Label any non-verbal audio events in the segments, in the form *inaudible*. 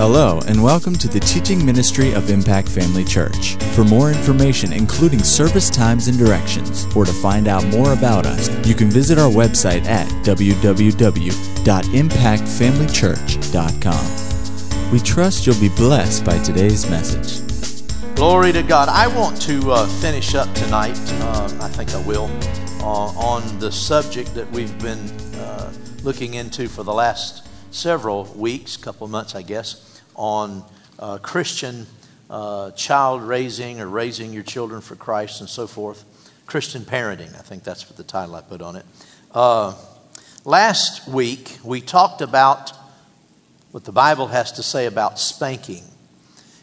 Hello, and welcome to the teaching ministry of Impact Family Church. For more information, including service times and directions, or to find out more about us, you can visit our website at www.impactfamilychurch.com. We trust you'll be blessed by today's message. Glory to God. I want to uh, finish up tonight, uh, I think I will, uh, on the subject that we've been uh, looking into for the last several weeks, couple months, I guess, on uh, Christian uh, child raising or raising your children for Christ and so forth. Christian parenting, I think that's what the title I put on it. Uh, last week, we talked about what the Bible has to say about spanking.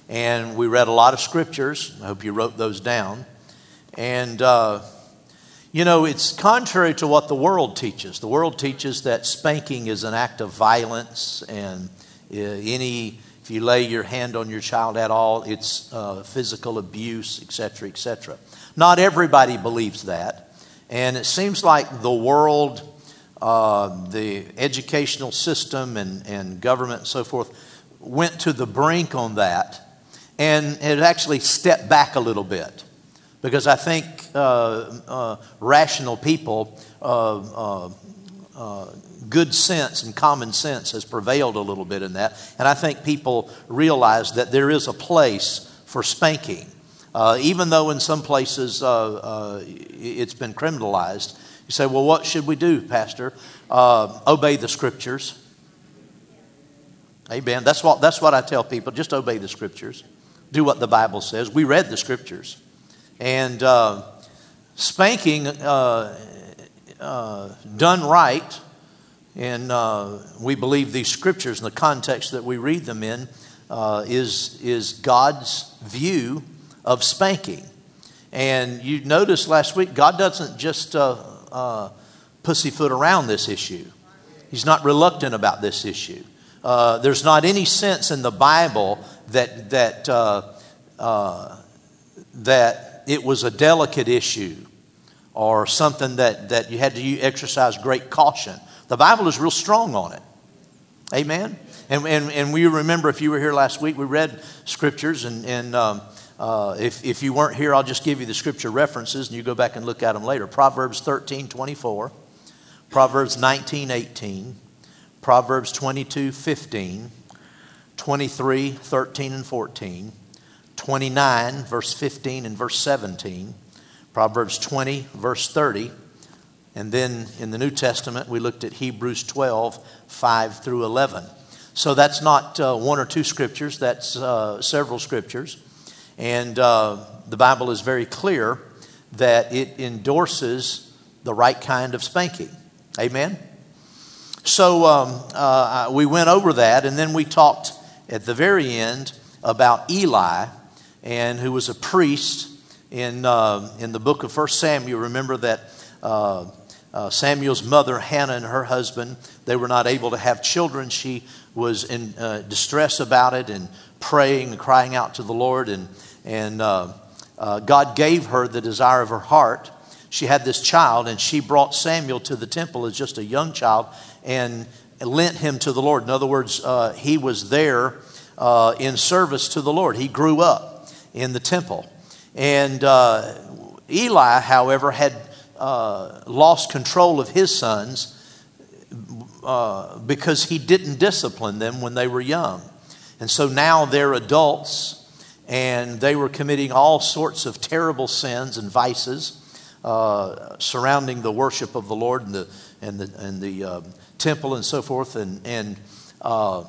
And we read a lot of scriptures. I hope you wrote those down. And uh, you know, it's contrary to what the world teaches. The world teaches that spanking is an act of violence, and uh, any, if you lay your hand on your child at all, it's uh, physical abuse, etc., etc. Not everybody believes that. And it seems like the world, uh, the educational system, and, and government and so forth went to the brink on that and it actually stepped back a little bit because I think uh, uh, rational people, uh, uh, uh, good sense and common sense has prevailed a little bit in that. And I think people realize that there is a place for spanking. even though in some places it's been criminalized, you say, well, what should we do, Pastor? obey the scriptures. Amen. That's what, that's what I tell people. Just obey the scriptures. Do what the Bible says. We read the scriptures. And uh, spanking uh, uh, done right, and uh, we believe these scriptures in the context that we read them in, uh, is, is God's view of spanking. And you noticed last week, God doesn't just uh, pussyfoot around this issue. He's not reluctant about this issue. Uh, there's not any sense in the Bible that that uh, uh, that it was a delicate issue or something that, that you had to exercise great caution. The Bible is real strong on it. Amen? And, and, and we remember, if you were here last week, we read scriptures. And, and um, uh, if, if you weren't here, I'll just give you the scripture references and you go back and look at them later. Proverbs 13 24, Proverbs 19 18, Proverbs 22 15, 23 13 and 14. 29, verse 15 and verse 17, Proverbs 20, verse 30, and then in the New Testament, we looked at Hebrews 12, 5 through 11. So that's not uh, one or two scriptures, that's uh, several scriptures. And uh, the Bible is very clear that it endorses the right kind of spanking. Amen? So um, uh, we went over that, and then we talked at the very end about Eli and who was a priest in, uh, in the book of 1 Samuel. Remember that uh, uh, Samuel's mother, Hannah, and her husband, they were not able to have children. She was in uh, distress about it and praying and crying out to the Lord. And, and uh, uh, God gave her the desire of her heart. She had this child, and she brought Samuel to the temple as just a young child and lent him to the Lord. In other words, he was there in service to the Lord. He grew up in the temple. And uh, Eli, however, had uh, lost control of his sons uh, because he didn't discipline them when they were young. And so now they're adults and they were committing all sorts of terrible sins and vices uh, surrounding the worship of the Lord and the, and the, and the uh, temple and so forth. And, and uh,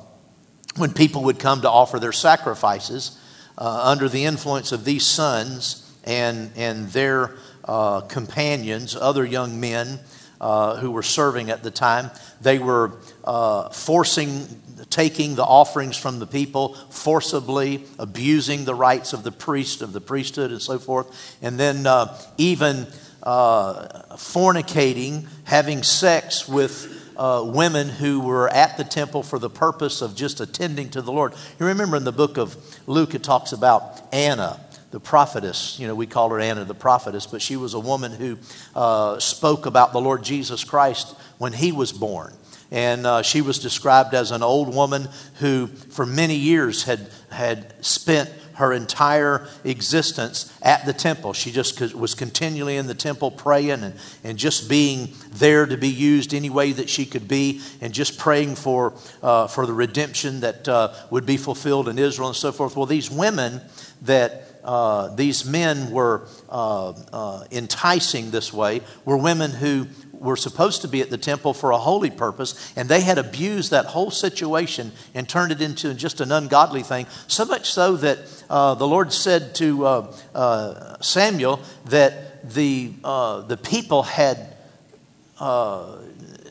when people would come to offer their sacrifices, uh, under the influence of these sons and, and their uh, companions, other young men uh, who were serving at the time, they were uh, forcing, taking the offerings from the people, forcibly abusing the rights of the priest, of the priesthood, and so forth, and then uh, even uh, fornicating, having sex with uh, women who were at the temple for the purpose of just attending to the Lord. You remember in the book of Luke, it talks about Anna, the prophetess. You know, we call her Anna the prophetess, but she was a woman who uh, spoke about the Lord Jesus Christ when he was born. And uh, she was described as an old woman who, for many years, had, had spent her entire existence at the temple. She just was continually in the temple praying and, and just being there to be used any way that she could be and just praying for, uh, for the redemption that uh, would be fulfilled in Israel and so forth. Well, these women that uh, these men were uh, uh, enticing this way were women who were supposed to be at the temple for a holy purpose, and they had abused that whole situation and turned it into just an ungodly thing. So much so that uh, the Lord said to uh, uh, Samuel that the, uh, the people had,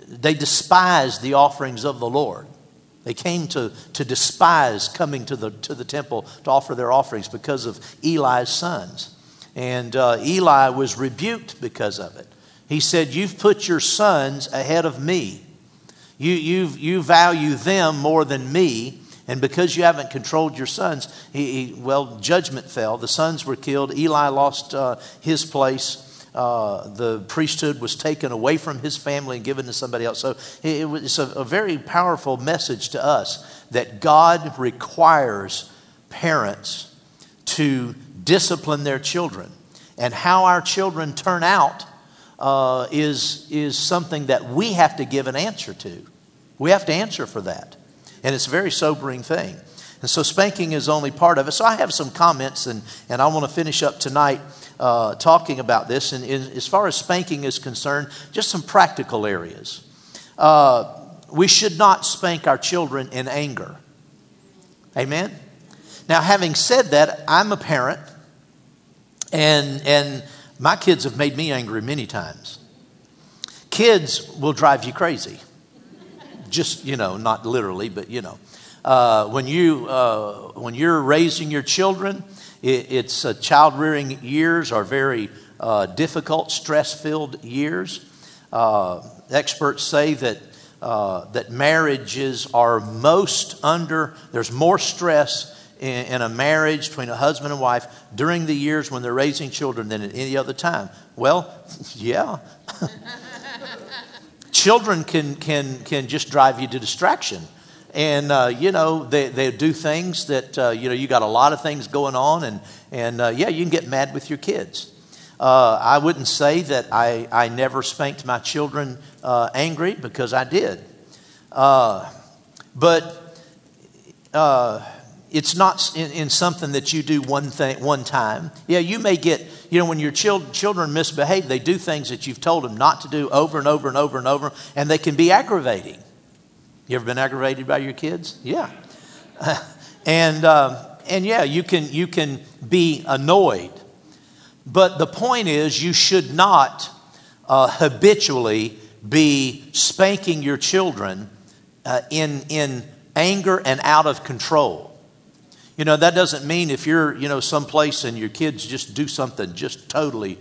they despised the offerings of the Lord. They came to, to despise coming to the, to the temple to offer their offerings because of Eli's sons. And uh, Eli was rebuked because of it. He said, You've put your sons ahead of me. You, you you value them more than me. And because you haven't controlled your sons, he, he, well, judgment fell. The sons were killed. Eli lost uh, his place. Uh, the priesthood was taken away from his family and given to somebody else. So it, it was a, a very powerful message to us that God requires parents to discipline their children. And how our children turn out uh, is, is something that we have to give an answer to. We have to answer for that. And it's a very sobering thing. And so spanking is only part of it. So I have some comments, and, and I want to finish up tonight uh, talking about this. And, and, as far as spanking is concerned, just some practical areas. Uh, we should not spank our children in anger. Amen? Now, having said that, I'm a parent, and, and my kids have made me angry many times. Kids will drive you crazy. Just, you know, not literally, but you know. Uh, when, you, uh, when you're raising your children, it, it's uh, child rearing years are very uh, difficult, stress filled years. Uh, experts say that, uh, that marriages are most under, there's more stress in, in a marriage between a husband and wife during the years when they're raising children than at any other time? Well, *laughs* yeah. *laughs* children can, can, can just drive you to distraction. And, uh, you know, they, they do things that, uh, you know, you got a lot of things going on, and, and uh, yeah, you can get mad with your kids. Uh, I wouldn't say that I, I never spanked my children uh, angry because I did. Uh, but it's not in, in, something that you do one thing one time. Yeah, you may get, you know, when your children, children misbehave, they do things that you've told them not to do over and over and over and over, and they can be aggravating. You ever been aggravated by your kids? Yeah. *laughs* and, uh, and yeah, you can, you can be annoyed. But the point is, you should not uh, habitually be spanking your children uh, in, in anger and out of control. You know, that doesn't mean if you're, you know, someplace and your kids just do something just totally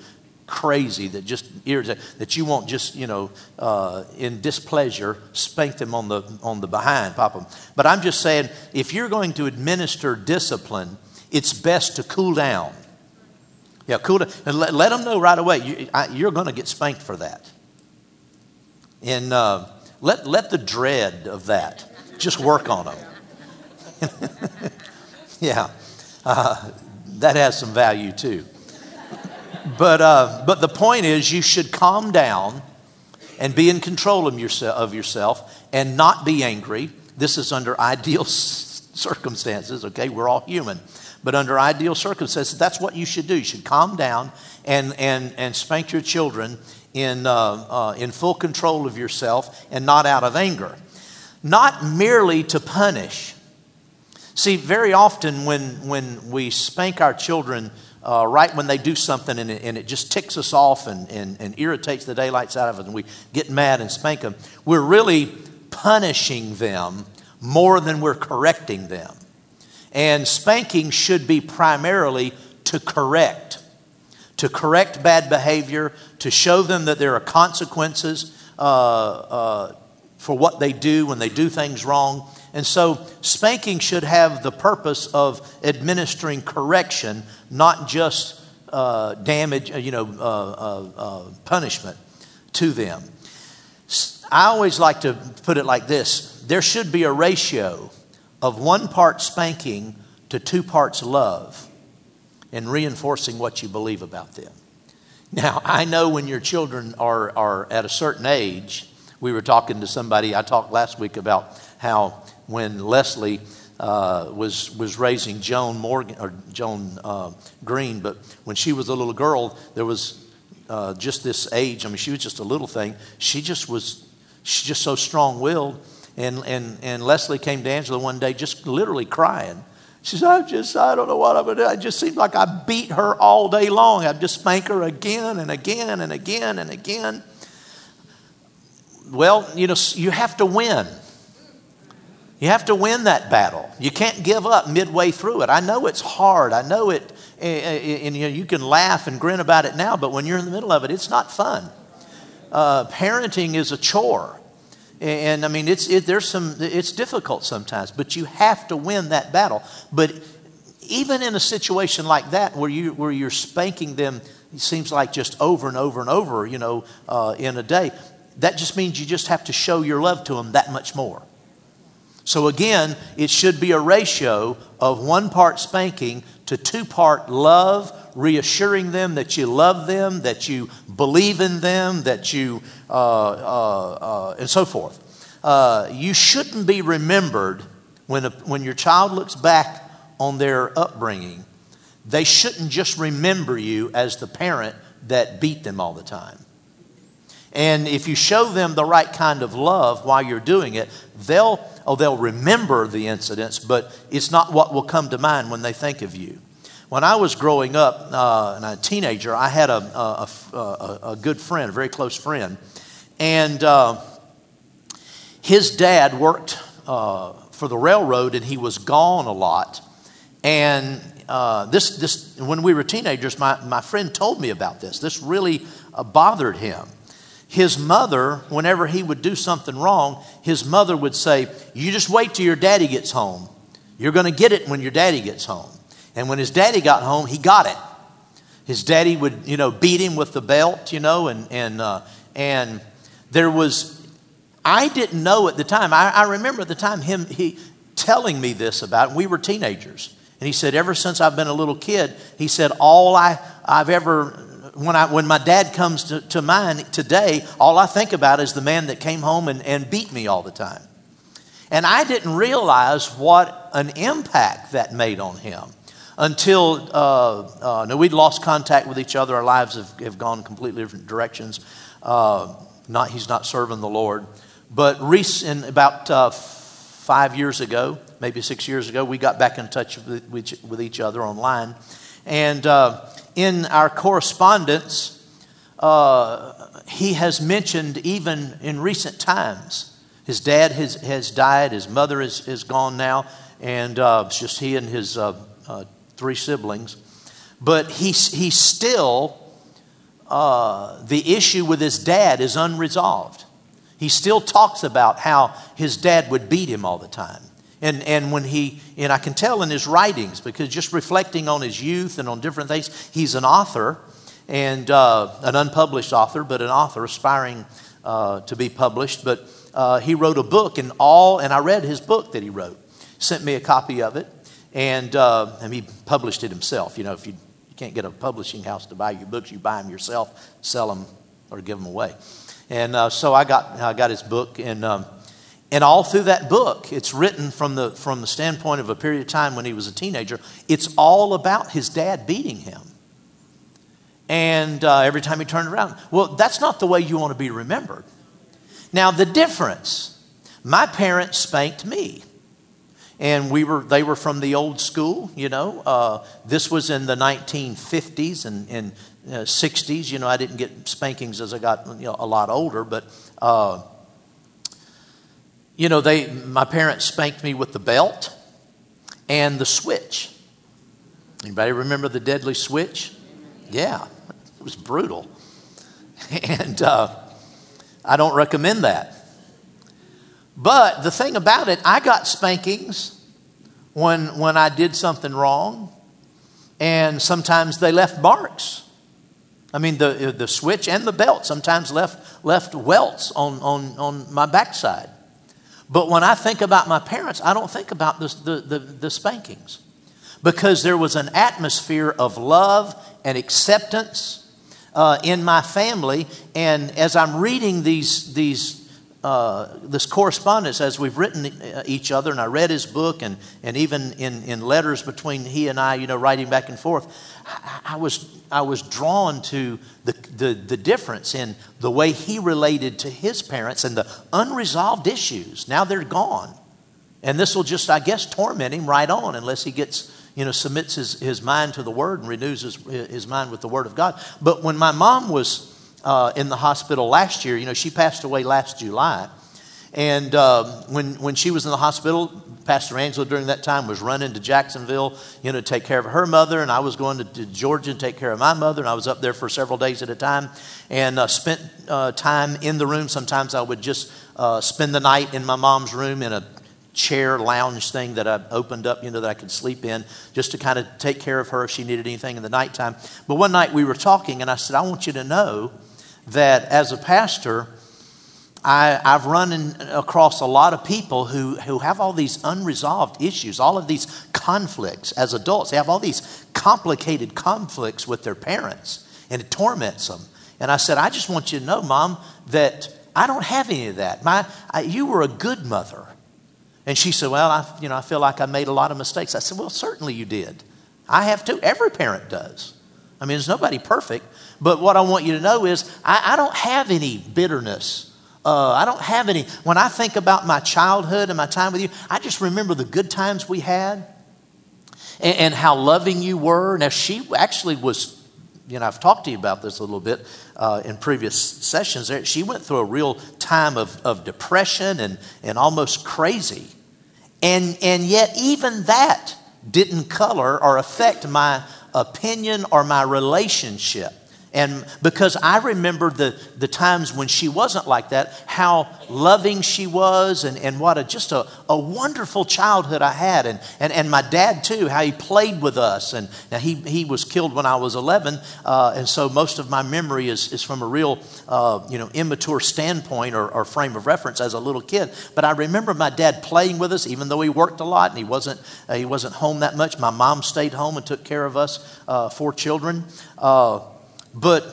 crazy that just irritates, that you won't just, you know, uh, in displeasure, spank them on the, on the behind, pop them. But I'm just saying, if you're going to administer discipline, it's best to cool down. Yeah, cool down. And let, let them know right away, you, you're going to get spanked for that. And uh, let, let the dread of that just work on them. *laughs* Yeah, uh, that has some value too. But, uh, but the point is, you should calm down and be in control of, yourself, of yourself and not be angry. This is under ideal *laughs* circumstances, okay? We're all human. But under ideal circumstances, that's what you should do. You should calm down and, and, and spank your children in, uh, uh, in full control of yourself and not out of anger. Not merely to punish, See, very often when, when we spank our children uh, right when they do something and it, and it just ticks us off and, and, and irritates the daylights out of us and we get mad and spank them, we're really punishing them more than we're correcting them. And spanking should be primarily to correct, to correct bad behavior, to show them that there are consequences uh, uh, for what they do when they do things wrong. And so, spanking should have the purpose of administering correction, not just uh, damage, uh, you know, uh, uh, uh, punishment to them. I always like to put it like this there should be a ratio of one part spanking to two parts love and reinforcing what you believe about them. Now, I know when your children are, are at a certain age, we were talking to somebody, I talked last week about how when Leslie uh, was, was raising Joan Morgan, or Joan uh, Green, but when she was a little girl, there was uh, just this age. I mean, she was just a little thing. She just was, she just so strong willed. And, and, and Leslie came to Angela one day just literally crying. She said, I just, I don't know what I'm going to do. It just seems like I beat her all day long. I'd just spank her again and again and again and again. Well, you know, you have to win. You have to win that battle. You can't give up midway through it. I know it's hard. I know it, eh, eh, eh, and, you, can laugh and grin about it now, but when you're in the middle of it, it's not fun. Uh, parenting is a chore. And, I mean, it's, it, there's some, it's difficult sometimes, but you have to win that battle. But even in a situation like that, where, you, where you're spanking them, it seems like just over and over and over, you know, uh, in a day, that just means you just have to show your love to them that much more. So again, it should be a ratio of one part spanking to two part love, reassuring them that you love them, that you believe in them, that you, uh, uh, uh, and so forth. Uh, you shouldn't be remembered when, a, when your child looks back on their upbringing. They shouldn't just remember you as the parent that beat them all the time. And if you show them the right kind of love while you're doing it, they'll oh, they'll remember the incidents, but it's not what will come to mind when they think of you. When I was growing up uh, and a teenager, I had a, a, a, a, good friend, a very close friend, and uh, his dad worked uh, for the railroad and he was gone a lot. And uh, this, this, when we were teenagers, my, my friend told me about this. This really uh, bothered him. His mother, whenever he would do something wrong, his mother would say, You just wait till your daddy gets home. You're going to get it when your daddy gets home. And when his daddy got home, he got it. His daddy would, you know, beat him with the belt, you know, and, and, uh, and there was, I didn't know at the time. I, I remember at the time him he telling me this about. We were teenagers. And he said, ever since I've been a little kid, he said, all I, I've ever when, I, when my dad comes to, to mind today, all I think about is the man that came home and, and beat me all the time. And I didn't realize what an impact that made on him until uh, uh, no, we'd lost contact with each other. Our lives have, have gone completely different directions. Uh, not, he's not serving the Lord. But recent, about uh, five years ago, maybe six years ago, we got back in touch with, with each other online. And uh, in our correspondence, uh, he has mentioned even in recent times. His dad has, has died, his mother is, is gone now, and uh, it's just he and his uh, uh three siblings. But he, he still, uh, the issue with his dad is unresolved. He still talks about how his dad would beat him all the time. And, and when he, and I can tell in his writings, because just reflecting on his youth and on different things, he's an author and uh, an unpublished author, but an author aspiring uh, to be published. But uh, he wrote a book, and all, and I read his book that he wrote. Sent me a copy of it, and, uh, and he published it himself. You know, if you, you can't get a publishing house to buy your books, you buy them yourself, sell them, or give them away. And uh, so I got, I got his book, and um, and all through that book, it's written from the, from the standpoint of a period of time when he was a teenager. It's all about his dad beating him. And uh, every time he turned around, well, that's not the way you want to be remembered. Now, the difference my parents spanked me. And we were, they were from the old school, you know. Uh, this was in the 1950s and, and uh, 60s. You know, I didn't get spankings as I got you know, a lot older, but. You know, they, my parents spanked me with the belt and the switch. Anybody remember the deadly switch? Yeah, it was brutal. *laughs* And uh, I don't recommend that. But the thing about it, I got spankings when, when I did something wrong, and sometimes they left marks. I mean, the, the switch and the belt sometimes left, left welts on, on, on my backside. But when I think about my parents, I don't think about the, the, the, spankings because there was an atmosphere of love and acceptance uh, in my family. And as I'm reading these, these uh, this correspondence as we've written uh, each other, and I read his book, and, and even in, in letters between he and I, you know, writing back and forth, I, I was, I was drawn to the, the, the difference in the way he related to his parents and the unresolved issues. Now they're gone. And this will just, I guess, torment him right on unless he gets, you know, submits his, his mind to the Word and renews his, his mind with the Word of God. But when my mom was uh, in the hospital last year. You know, she passed away last July. And uh, when, when she was in the hospital, Pastor Angela during that time was running to Jacksonville, you know, to take care of her mother, and I was going to, to Georgia to take care of my mother, and I was up there for several days at a time and uh, spent uh, time in the room. Sometimes I would just uh, spend the night in my mom's room in a chair lounge thing that I opened up, you know, that I could sleep in just to kind of take care of her if she needed anything in the nighttime. But one night we were talking, and I said, I want you to know that as a pastor, I, have run in, across a lot of people who, who have all these unresolved issues, all of these conflicts as adults. They have all these complicated conflicts with their parents, and it torments them. And I said, I just want you to know, Mom, that I don't have any of that. My, I, you were a good mother. And she said, Well, I, you know, I feel like I made a lot of mistakes. I said, Well, certainly you did. I have too. Every parent does. I mean, there's nobody perfect. But what I want you to know is I, I don't have any bitterness. Uh, I don't have any. When I think about my childhood and my time with you, I just remember the good times we had and, and how loving you were. Now, she actually was you know, I've talked to you about this a little bit uh, in previous sessions. She went through a real time of, of depression and, and almost crazy. And, and yet, even that didn't color or affect my opinion or my relationship. And because I remember the, the times when she wasn't like that, how loving she was, and, and what a just a, a wonderful childhood I had. And, and, and my dad, too, how he played with us. And now he, he was killed when I was 11, uh, and so most of my memory is, is from a real uh, you know, immature standpoint or, or frame of reference as a little kid. But I remember my dad playing with us, even though he worked a lot and he wasn't, uh, he wasn't home that much. My mom stayed home and took care of us, uh, four children. But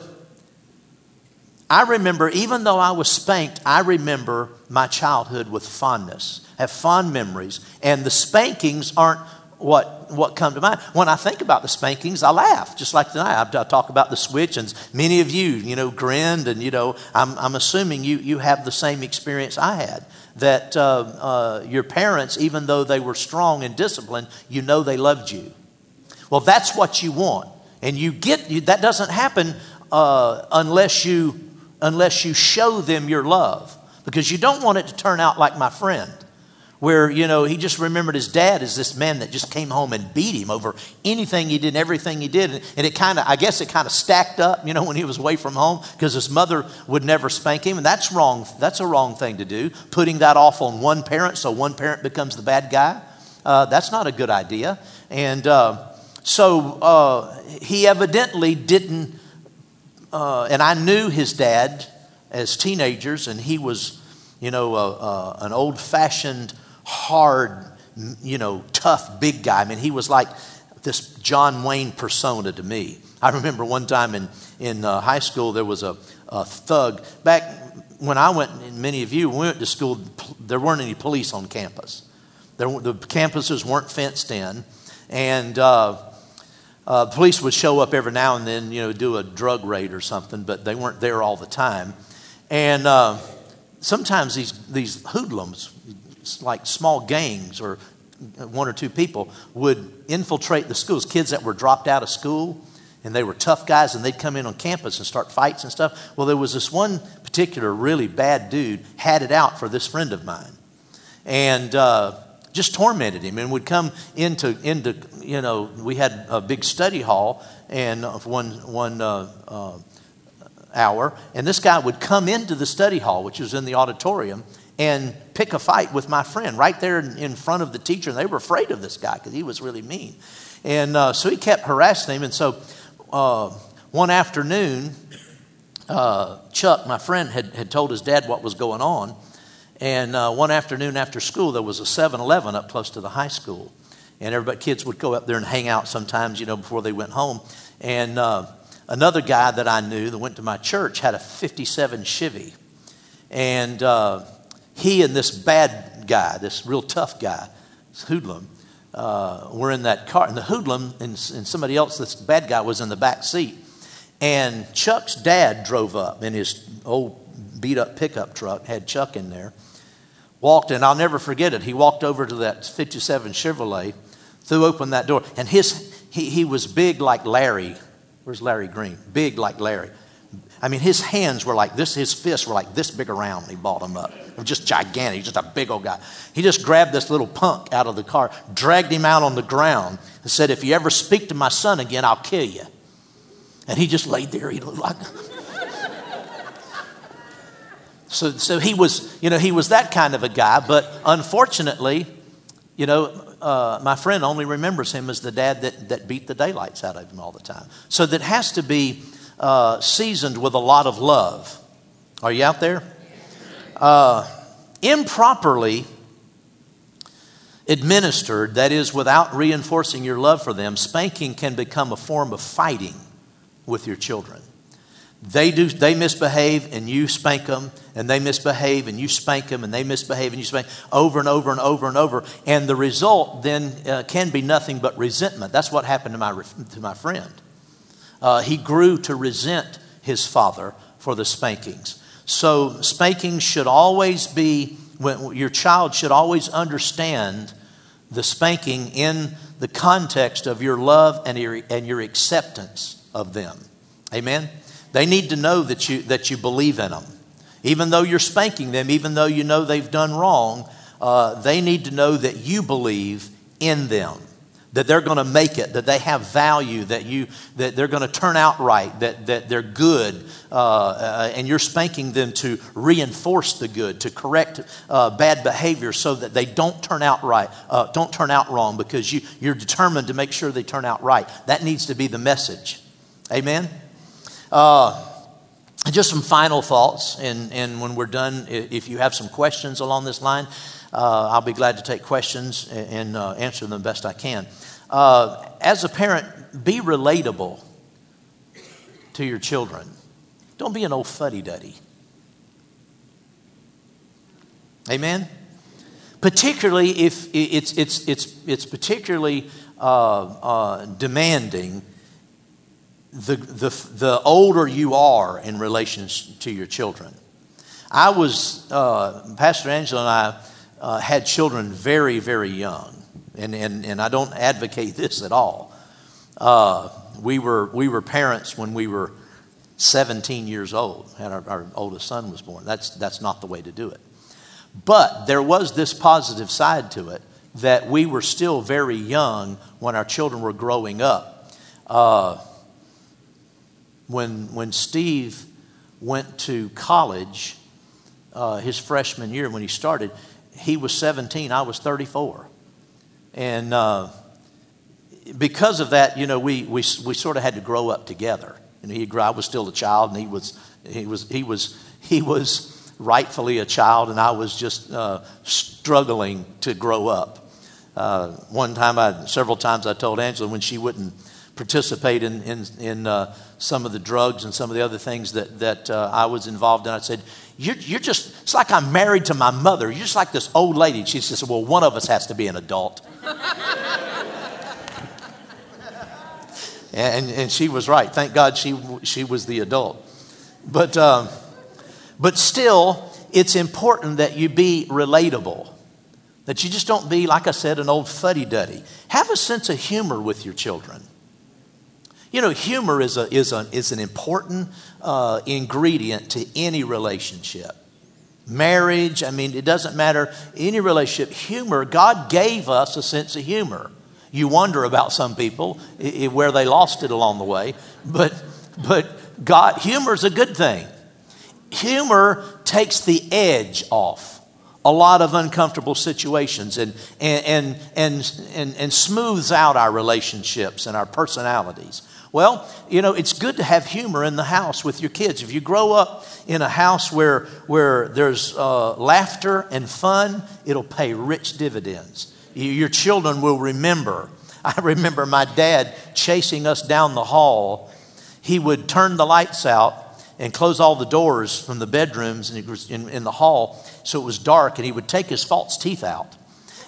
I remember, even though I was spanked, I remember my childhood with fondness. Have fond memories. And the spankings aren't what, what come to mind. When I think about the spankings, I laugh, just like tonight. I, I talk about the switch, and many of you, you know, grinned, and, you know, I'm, I'm assuming you, you have the same experience I had. That uh, uh, your parents, even though they were strong and disciplined, you know they loved you. Well, that's what you want. And you get that doesn't happen uh, unless you unless you show them your love, because you don't want it to turn out like my friend, where you know he just remembered his dad as this man that just came home and beat him over anything he did, everything he did, and it kind of I guess it kind of stacked up, you know, when he was away from home because his mother would never spank him, and that's wrong. That's a wrong thing to do. Putting that off on one parent, so one parent becomes the bad guy. Uh, that's not a good idea, and. Uh, so uh, he evidently didn't, uh, and I knew his dad as teenagers, and he was, you know, an old fashioned, hard, you know, tough big guy. I mean, he was like this John Wayne persona to me. I remember one time in, in uh, high school, there was a, a thug. Back when I went, and many of you, went to school, there weren't any police on campus. There, the campuses weren't fenced in. And uh, uh, police would show up every now and then, you know, do a drug raid or something, but they weren't there all the time. And uh, sometimes these, these hoodlums, like small gangs or one or two people, would infiltrate the schools. Kids that were dropped out of school and they were tough guys and they'd come in on campus and start fights and stuff. Well, there was this one particular really bad dude had it out for this friend of mine. And uh, just tormented him and would come into, into you know, we had a big study hall and one, one uh, uh, hour, and this guy would come into the study hall, which was in the auditorium, and pick a fight with my friend right there in front of the teacher. And they were afraid of this guy because he was really mean. And uh, so he kept harassing him. And so uh, one afternoon, uh, Chuck, my friend, had, had told his dad what was going on. And uh, one afternoon after school, there was a 7 Eleven up close to the high school. And everybody, kids would go up there and hang out sometimes, you know, before they went home. And uh, another guy that I knew that went to my church had a 57 Chevy. And uh, he and this bad guy, this real tough guy, hoodlum, uh, were in that car. And the hoodlum and, and somebody else, this bad guy, was in the back seat. And Chuck's dad drove up in his old beat up pickup truck, had Chuck in there. Walked in, I'll never forget it. He walked over to that 57 Chevrolet, threw open that door, and his, he, he was big like Larry. Where's Larry Green? Big like Larry. I mean, his hands were like this, his fists were like this big around when he balled them up. Just gigantic, just a big old guy. He just grabbed this little punk out of the car, dragged him out on the ground, and said, If you ever speak to my son again, I'll kill you. And he just laid there. He looked like. So, so he was, you know, he was that kind of a guy. But unfortunately, you know, uh, my friend only remembers him as the dad that, that beat the daylights out of him all the time. So that has to be uh, seasoned with a lot of love. Are you out there? Uh, improperly administered, that is, without reinforcing your love for them, spanking can become a form of fighting with your children. They do they misbehave and you spank them and they misbehave and you spank them and they misbehave and you spank over and over and over and over and the result then uh, can be nothing but resentment. That's what happened to my to my friend. Uh, he grew to resent his father for the spankings. So spanking should always be when your child should always understand the spanking in the context of your love and your, and your acceptance of them. Amen? They need to know that you, that you believe in them. Even though you're spanking them, even though you know they've done wrong, uh, they need to know that you believe in them that they're going to make it, that they have value, that, you, that they're going to turn out right, that, that they're good, uh, uh, and you're spanking them to reinforce the good, to correct uh, bad behavior so that they don't turn out right, uh, don't turn out wrong because you, you're determined to make sure they turn out right. That needs to be the message. Amen? Uh, just some final thoughts, and, and when we're done, if you have some questions along this line, uh, I'll be glad to take questions and, uh, answer them best I can. Uh, as a parent, be relatable to your children. Don't be an old fuddy duddy. Amen? Particularly if it's, it's, it's, it's particularly uh, uh, demanding the, the, the older you are in relation to your children. I was, uh, Pastor Angela and I uh, had children very, very young, and, and, and I don't advocate this at all. Uh, we, were, we were parents when we were 17 years old, and our, our oldest son was born. That's, that's not the way to do it. But there was this positive side to it that we were still very young when our children were growing up. Uh, when, when Steve went to college, uh, his freshman year, when he started, he was 17, I was 34. And uh, because of that, you know, we, we, we sort of had to grow up together. And he I was still a child, and he was, he was, he was, he was rightfully a child, and I was just uh, struggling to grow up. Uh, one time, I, several times, I told Angela when she wouldn't participate in, in, in uh, some of the drugs and some of the other things that, that uh, I was involved in. I said, you're, you're just, it's like I'm married to my mother. You're just like this old lady. She said, Well, one of us has to be an adult. and, and she was right. Thank God she, she was the adult. But, um, but still, it's important that you be relatable. That you just don't be, like I said, an old fuddy duddy. Have a sense of humor with your children. You know, humor is, a, is, a, is an important uh, ingredient to any relationship. Marriage, I mean, it doesn't matter, any relationship, humor, God gave us a sense of humor. You wonder about some people where they lost it along the way, but, but God, humor is a good thing. Humor takes the edge off a lot of uncomfortable situations and, and, and, and, and smooths out our relationships and our personalities. Well, you know, it's good to have humor in the house with your kids. If you grow up in a house where, where there's uh, laughter and fun, it'll pay rich dividends. You, your children will remember. *laughs* I remember my dad chasing us down the hall. He would turn the lights out and close all the doors from the bedrooms in, in the hall so it was dark, and he would take his false teeth out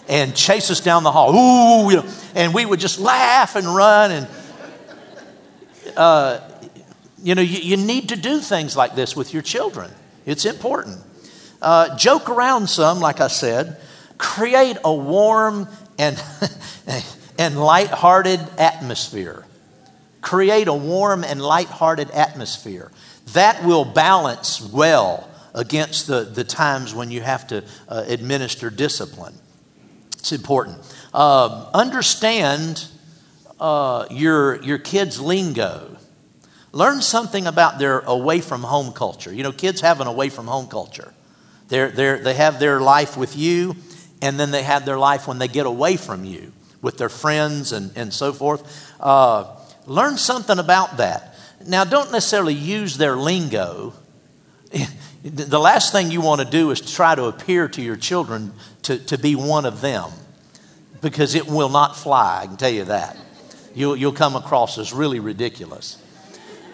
and chase us down the hall. Ooh, you know, and we would just laugh and run and uh, you know, you, you, need to do things like this with your children. It's important. Uh, joke around some, like I said. Create a warm and, *laughs* and light-hearted atmosphere. Create a warm and light-hearted atmosphere. That will balance well against the, the times when you have to uh, administer discipline. It's important. Uh, understand uh, your, your kids' lingo. Learn something about their away from home culture. You know, kids have an away from home culture. They're, they're, they have their life with you, and then they have their life when they get away from you with their friends and, and so forth. Uh, learn something about that. Now, don't necessarily use their lingo. *laughs* the last thing you want to do is try to appear to your children to, to be one of them because it will not fly, I can tell you that you'll, you'll come across as really ridiculous.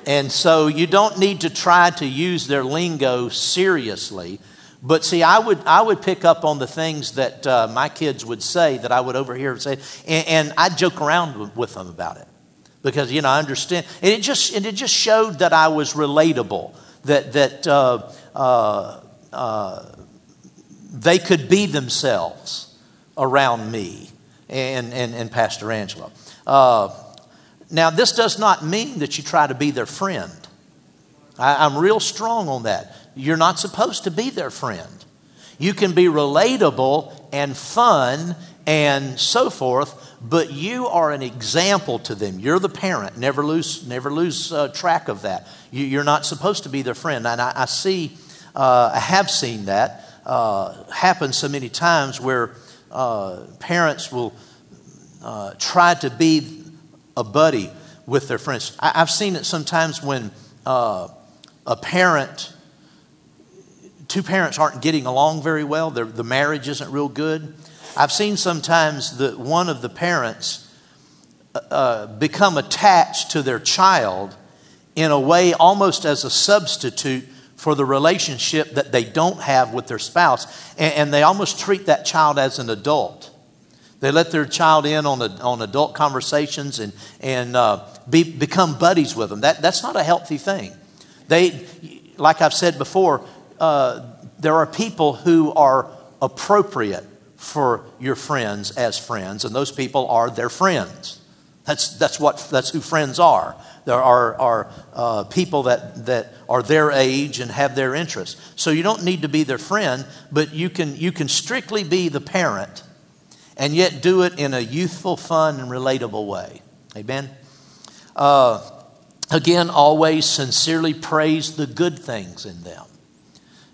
And so you don't need to try to use their lingo seriously. But see, I would, I would pick up on the things that uh, my kids would say that I would overhear and say, and, and I'd joke around with them about it. Because, you know, I understand. And it just, and it just showed that I was relatable, that, that uh, uh, uh they could be themselves around me and, and, and Pastor Angela. Uh, now, this does not mean that you try to be their friend. I, I'm real strong on that. You're not supposed to be their friend. You can be relatable and fun and so forth, but you are an example to them. You're the parent. Never lose, never lose uh, track of that. You, are not supposed to be their friend. And I, I see, uh, I have seen that uh, happen so many times where uh, parents will uh, try to be a buddy with their friends. I, have seen it sometimes when uh, a parent, two parents aren't getting along very well, the, marriage isn't real good. I've seen sometimes that one of the parents uh, uh, become attached to their child in a way almost as a substitute for the relationship that they don't have with their spouse. And, and they almost treat that child as an adult. They let their child in on, on adult conversations and, and uh, be, become buddies with them. That, that's not a healthy thing. They, like I've said before, uh, there are people who are appropriate for your friends as friends, and those people are their friends. That's, that's, what, that's who friends are. There are, are uh, people that, that are their age and have their interests. So you don't need to be their friend, but you can, you can strictly be the parent and yet do it in a youthful, fun, and relatable way. Amen? Uh, again, always sincerely praise the good things in them.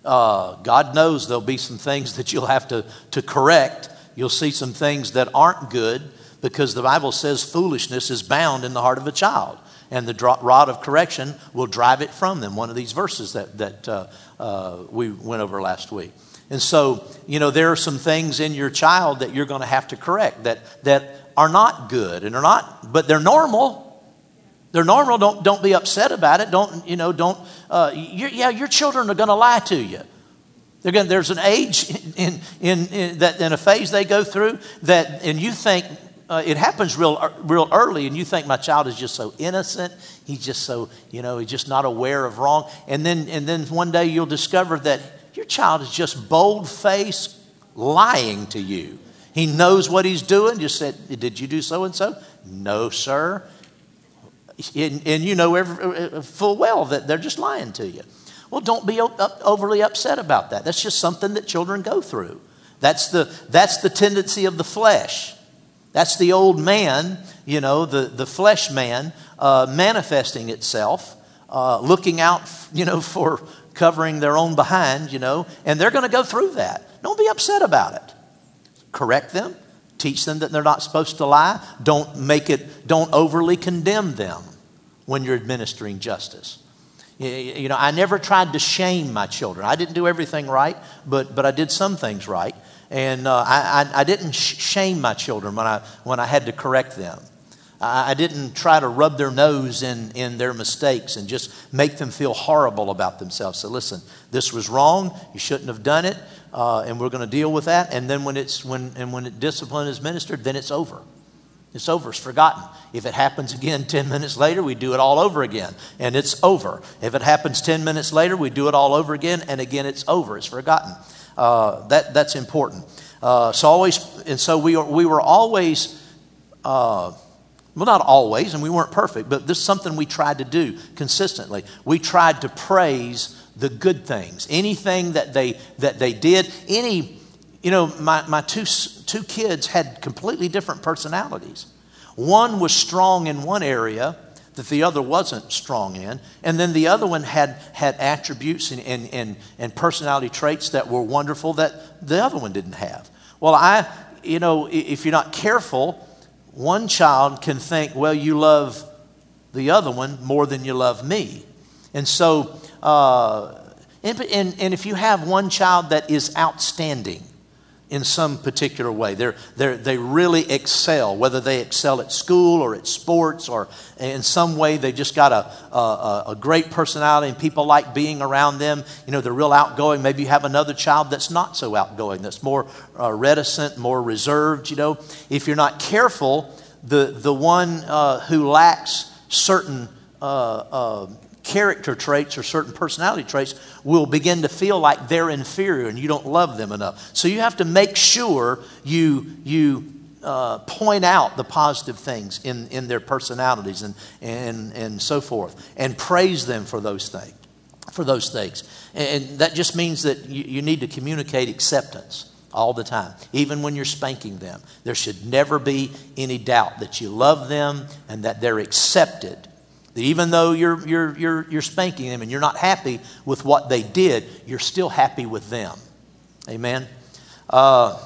Uh, God knows there'll be some things *laughs* that you'll have to, to correct. You'll see some things that aren't good because the Bible says foolishness is bound in the heart of a child, and the rod of correction will drive it from them. One of these verses that, that uh, uh, we went over last week. And so, you know, there are some things in your child that you're going to have to correct that, that are not good and are not, but they're normal. They're normal. Don't, don't be upset about it. Don't, you know, don't, uh, yeah, your children are going to lie to you. Going there's an age *laughs* in, in, in, that, in a phase they go through that, and you think, uh, it happens real, real early, and you think my child is just so innocent. He's just so, you know, he's just not aware of wrong. And then, and then one day you'll discover that your child is just bold faced lying to you. He knows what he's doing. Just said, Did you do so and so? No, sir. And, and you know every, uh, full well that they're just lying to you. Well, don't be overly upset about that. That's just something that children go through. That's the, that's the tendency of the flesh. That's the old man, you know, the, the flesh man uh, manifesting itself, uh, looking out, you know, for, covering their own behind, you know, and they're going to go through that. Don't be upset about it. Correct them, teach them that they're not supposed to lie. Don't make it, don't overly condemn them. when you're administering justice. You know, I never tried to shame my children. I didn't do everything right, but, but I did some things right. And uh, I, I, I, didn't sh- shame my children when I, when I had to correct them. I, didn't try to rub their nose in, in their mistakes and just make them feel horrible about themselves. So, listen, this was wrong. You shouldn't have done it. Uh, and we're going to deal with that. And then when, it's, when, and when discipline is ministered, then it's over. It's over, it's forgotten. If it happens again 10 minutes later, we do it all over again, and it's over. If it happens 10 minutes later, we do it all over again, and again it's over, it's forgotten. Uh, that, that's important. Uh, so always, and so we, are, we were always, uh, well, not always, and we weren't perfect, but this is something we tried to do consistently. We tried to praise the good things, anything that they, that they did, any you know, my, my two, two kids had completely different personalities. One was strong in one area that the other wasn't strong in, and then the other one had, had attributes and, and, and, and personality traits that were wonderful that the other one didn't have. Well, I, you know, if you're not careful, one child can think, well, you love the other one more than you love me. And so, uh, and, and, and if you have one child that is outstanding, in some particular way. They're, they're, they really excel, whether they excel at school or at sports or in some way they just got a, a, a, great personality and people like being around them. You know, they're real outgoing. Maybe you have another child that's not so outgoing, that's more uh, reticent, more reserved. You know, if you're not careful, the, the one uh, who lacks certain uh, uh character traits or certain personality traits will begin to feel like they're inferior and you don't love them enough. So you have to make sure you, you uh, point out the positive things in, in their personalities and, and, and so forth and praise them for those things. For those things. And that just means that you, you need to communicate acceptance all the time, even when you're spanking them. There should never be any doubt that you love them and that they're accepted that even though you're, you're, you're, you're spanking them and you're not happy with what they did, you're still happy with them. Amen. Uh,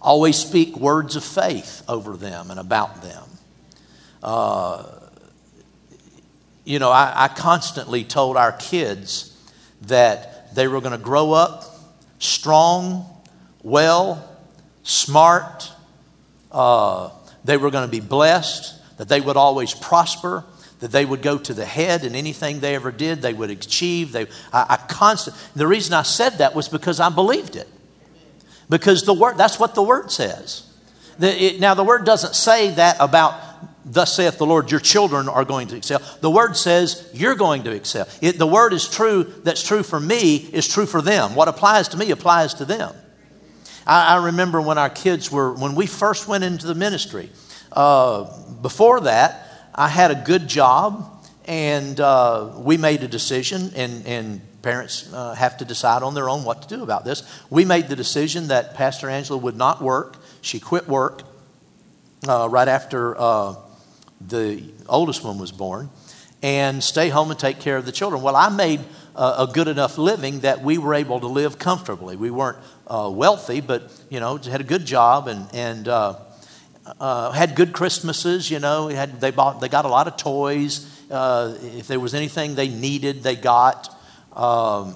always speak words of faith over them and about them. Uh, you know, I, I constantly told our kids that they were going to grow up strong, well, smart. Uh, they were going to be blessed, that they would always prosper, that they would go to the head in anything they ever did, they would achieve. They, I, I constant, the reason I said that was because I believed it. Because the word, that's what the word says. The, it, now, the word doesn't say that about, thus saith the Lord, your children are going to excel. The word says you're going to excel. It, the word is true, that's true for me, is true for them. What applies to me applies to them. I, I remember when our kids were, when we first went into the ministry, uh, before that, I had a good job, and uh, we made a decision, and, and parents uh, have to decide on their own what to do about this. We made the decision that Pastor Angela would not work. She quit work uh, right after uh, the oldest one was born and stay home and take care of the children. Well, I made a good enough living that we were able to live comfortably. We weren't uh, wealthy, but you know, had a good job and and uh, had good Christmases, you know. Had, they, bought, they got a lot of toys. Uh, if there was anything they needed, they got. Um,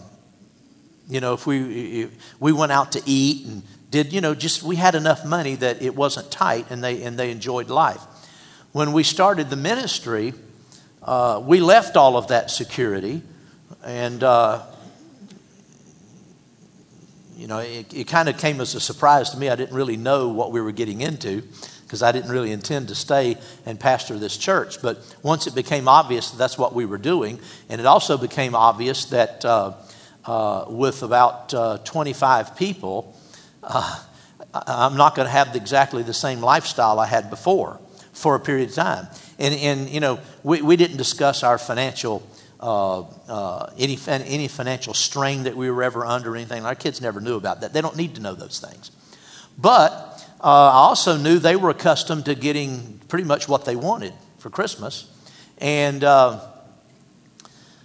you know, if we, if we went out to eat and did, you know, just we had enough money that it wasn't tight and they, and they enjoyed life. When we started the ministry, uh, we left all of that security and, uh, you know, it, it kind of came as a surprise to me. I didn't really know what we were getting into because I didn't really intend to stay and pastor this church. But once it became obvious that that's what we were doing, and it also became obvious that uh, uh, with about uh, 25 people, uh, I'm not going to have exactly the same lifestyle I had before for a period of time. And, and you know, we, we didn't discuss our financial. Uh, uh, any, any financial strain that we were ever under or anything. Our kids never knew about that. They don't need to know those things. But uh, I also knew they were accustomed to getting pretty much what they wanted for Christmas. And uh,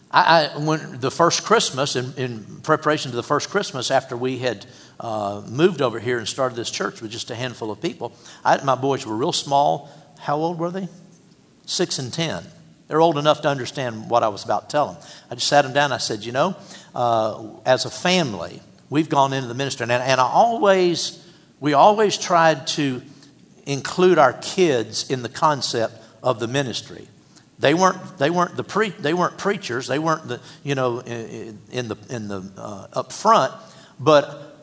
I, I, when the first Christmas, in, in, preparation to the first Christmas after we had uh, moved over here and started this church with just a handful of people, I, my boys were real small. How old were they? Six and ten. They're old enough to understand what I was about to tell them. I just sat them down. I said, You know, uh, as a family, we've gone into the ministry. And, and I always, we always tried to include our kids in the concept of the ministry. They weren't, they weren't, the pre, they weren't preachers. They weren't the, you know, in, in the, in the uh, up front. But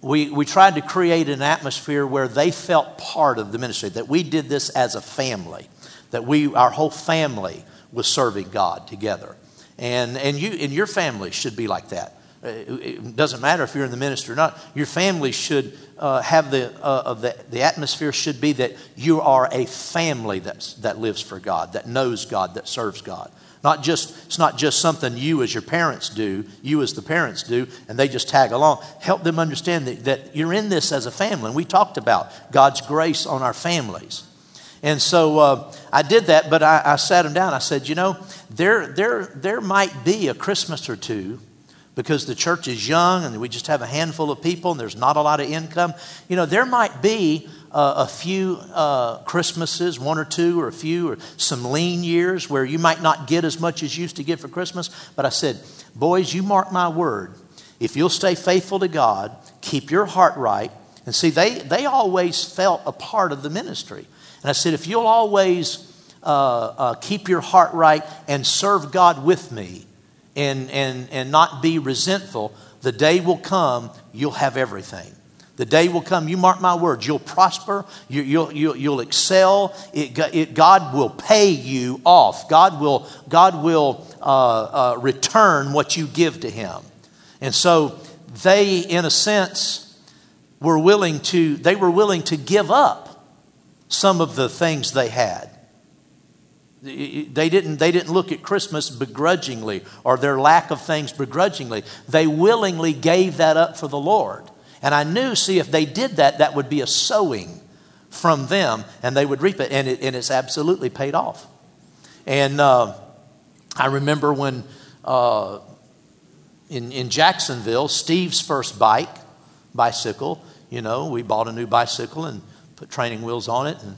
we, we tried to create an atmosphere where they felt part of the ministry, that we did this as a family, that we, our whole family was serving God together. And, and, you, and your family should be like that. Uh, it doesn't matter if you're in the ministry or not. Your family should uh, have the, uh, the, the atmosphere should be that you are a family that's, that lives for God, that knows God, that serves God. Not just, it's not just something you as your parents do, you as the parents do, and they just tag along. Help them understand that, that you're in this as a family. And we talked about God's grace on our families. And so uh, I did that, but I, I sat them down. I said, you know, there, there, there might be a Christmas or two because the church is young and we just have a handful of people and there's not a lot of income. You know, there might be uh, a few uh, Christmases, one or two or a few, or some lean years where you might not get as much as you used to get for Christmas. But I said, boys, you mark my word. If you'll stay faithful to God, keep your heart right, and see, they, they always felt a part of the ministry. And I said, if you'll always uh, uh keep your heart right and serve God with me, and, and, and not be resentful, the day will come you'll have everything. The day will come, you mark my words, you'll prosper, you, you'll, you'll, you'll excel. It, it, God will pay you off. God will, God will uh, uh, return what you give to Him. And so they, in a sense, were willing to, they were willing to give up some of the things they had. They didn't, they didn't look at Christmas begrudgingly or their lack of things begrudgingly. They willingly gave that up for the Lord. And I knew, see, if they did that, that would be a sowing from them and they would reap it. And, it, and it's absolutely paid off. And uh, I remember when uh, in, in Jacksonville, Steve's first bike, bicycle, you know, we bought a new bicycle and put training wheels on it and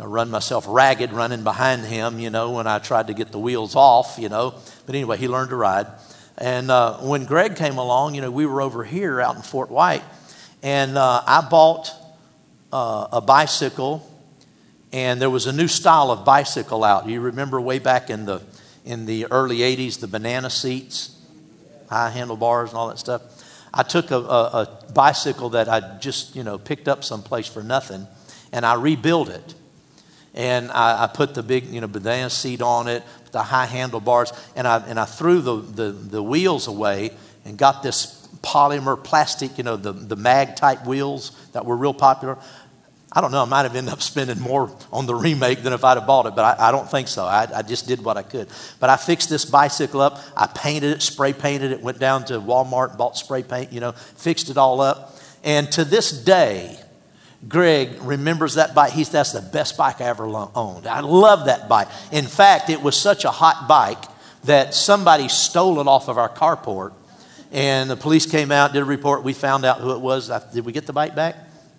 I run myself ragged running behind him, you know, when I tried to get the wheels off, you know. But anyway, he learned to ride. And uh, when Greg came along, you know, we were over here out in Fort White, and uh, I bought uh, a bicycle, and there was a new style of bicycle out. You remember way back in the in the early '80s, the banana seats, high handlebars, and all that stuff. I took a, a, a bicycle that I just you know picked up someplace for nothing, and I rebuilt it and I, I, put the big, you know, banana seat on it, the high handlebars, and I, and I threw the, the, the wheels away and got this polymer plastic, you know, the, the mag type wheels that were real popular. I don't know, I might have ended up *laughs* spending more on the remake than if I'd have bought it, but I, I don't think so. I, I, just did what I could. But I fixed this bicycle up. I painted it, spray painted it, went down to Walmart, bought spray paint, you know, fixed it all up. And to this day, Greg remembers that bike. He's that's the best bike I ever owned. I love that bike. In fact, it was such a hot bike that somebody stole it off of our carport, and the police came out, did a report. We found out who it was. Did we get the bike back?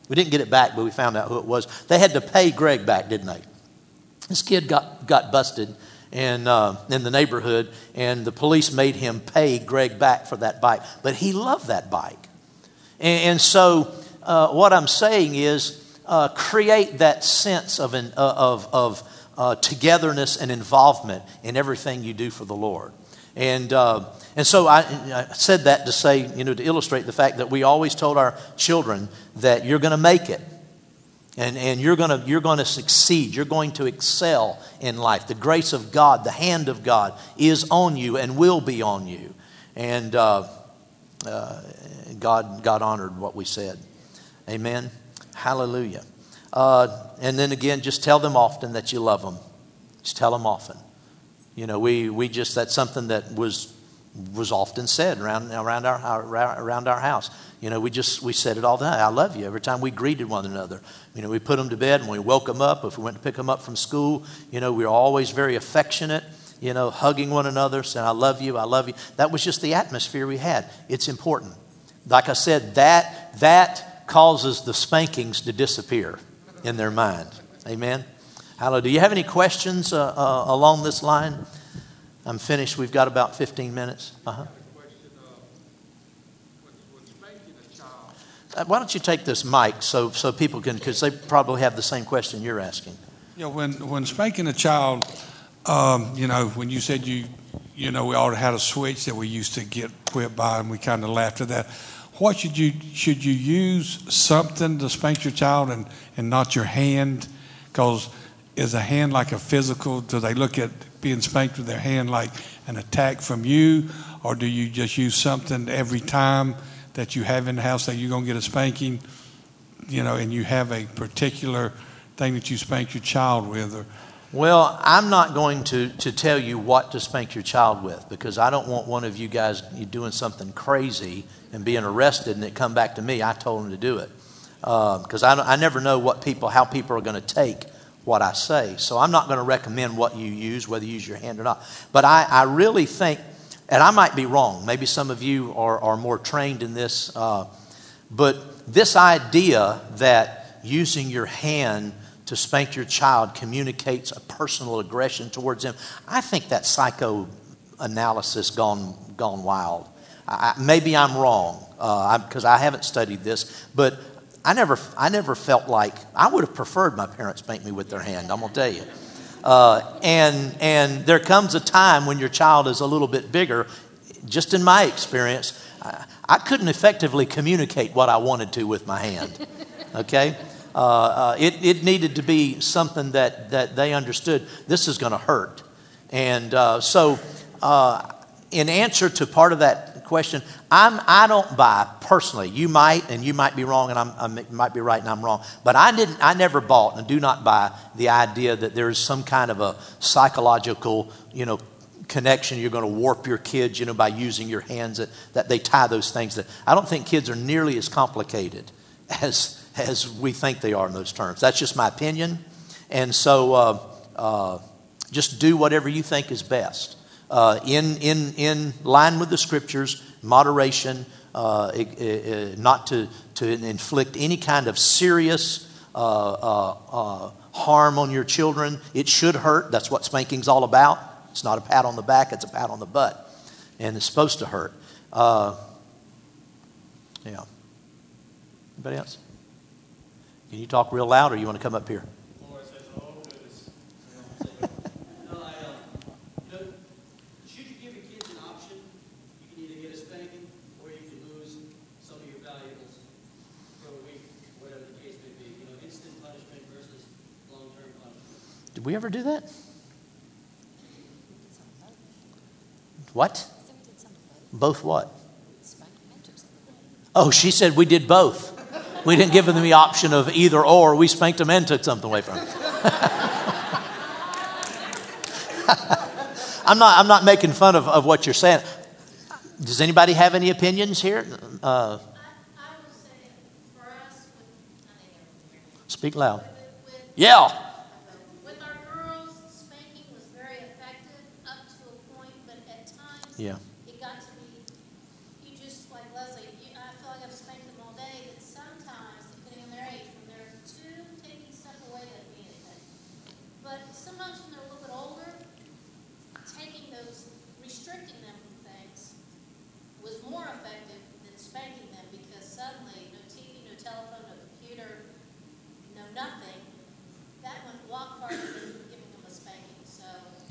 We didn't get it back, but we found out who it was. They had to pay Greg back, didn't they? This kid got got busted and uh, in the neighborhood, and the police made him pay Greg back for that bike. But he loved that bike, and, and so uh, what I'm saying is uh, create that sense of, an, uh, of, of uh, togetherness and involvement in everything you do for the Lord. And, uh, and so I, I, said that to say, you know, to illustrate the fact that we always told our children that you're going to make it. And, and you're going you're gonna succeed. You're going to excel in life. The grace of God, the hand of God is on you and will be on you. And uh, God, God honored what we said. Amen. Hallelujah. Uh, and then again, just tell them often that you love them. Just tell them often. You know, we, we just, that's something that was, was often said around, around, our, around our house. You know, we just, we said it all the time. I love you every time we greeted one another. You know, we put them to bed and we woke them up. If we went to pick them up from school, you know, we were always very affectionate, you know, hugging one another, saying, I love you, I love you. That was just the atmosphere we had. It's important. Like I said, that, that causes the spankings to disappear in their mind. Amen? Hallelujah. Do you have any questions uh, uh, along this line? I'm finished. We've got about 15 minutes. Uh-huh. Uh, why don't you take this mic so, so people can, because they probably have the same question you're asking. Yeah, when, when spanking a child, um, you know, when you said you, you know, we all had a switch that we used to get whipped by, and we kind of laughed at that. What should you should you use something to spank your child and, and not your hand? Because is a hand like a physical? Do they look at being spanked with their hand like an attack from you, or do you just use something every time that you have in the house that you're going to get a spanking? You know, and you have a particular thing that you spank your child with, or well, I'm not going to, to tell you what to spank your child with because I don't want one of you guys doing something crazy and being arrested and it come back to me. I told him to do it because uh, I, I never know what people, how people are going to take what I say. So I'm not going to recommend what you use, whether you use your hand or not. But I, I really think, and I might be wrong. Maybe some of you are, are more trained in this. Uh, but this idea that using your hand to spank your child communicates a personal aggression towards them. I think that psychoanalysis gone gone wild. I, maybe I'm wrong because uh, I, haven't studied this, but I never I never felt like I would have preferred my parents spank me with their hand. I'm gonna tell you. Uh, and and there comes a time when your child is a little bit bigger. Just in my experience, I, I couldn't effectively communicate what I wanted to with my hand. Okay, uh, uh, it, it needed to be something that, that they understood this is going to hurt. And uh, so, uh, in answer to part of that question, I'm, I don't buy personally. You might, and you might be wrong, and I'm, I might be right, and I'm wrong. But I didn't. I never bought and do not buy the idea that there is some kind of a psychological, you know, connection. You're going to warp your kids, you know, by using your hands. That, that they tie those things. That I don't think kids are nearly as complicated as as we think they are in those terms. That's just my opinion. And so uh, uh, just do whatever you think is best. Uh, in, in, in line with the scriptures, moderation, uh, not to, to inflict any kind of serious uh, uh, harm on your children. It should hurt. That's what spanking's all about. It's not a pat on the back, it's a pat on the butt. And it's supposed to hurt. yeah. Anybody else? Can you talk real loud or you want to come up here? Did we ever do that? What? Both what? Oh, she said we did both. We didn't give them the option of either or. We spanked them and took something away from them. *laughs* I'm not, I'm not making fun of, of what you're saying. Does anybody have any opinions here? Uh, speak loud. Yeah. Yeah.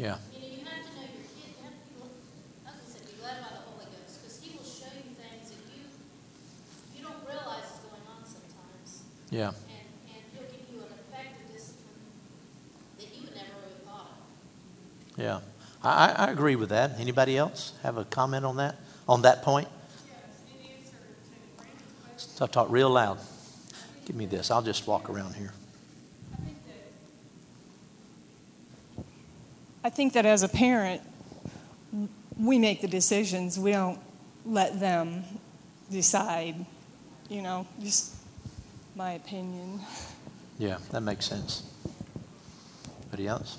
Yeah. You know, you have to know your kid. You have to be, I was going to say, be led by the Holy Ghost because He will show you things that you you don't realize is going on sometimes. Yeah. And, and He'll give you an effective discipline that you would never really thought of. Yeah. I, I agree with that. Anybody else have a comment on that? On that point? So I talk real loud. Give me this. I'll just walk around here. I think that as a parent, we make the decisions. We don't let them decide. You know, just my opinion. Yeah, that makes sense. Anybody else?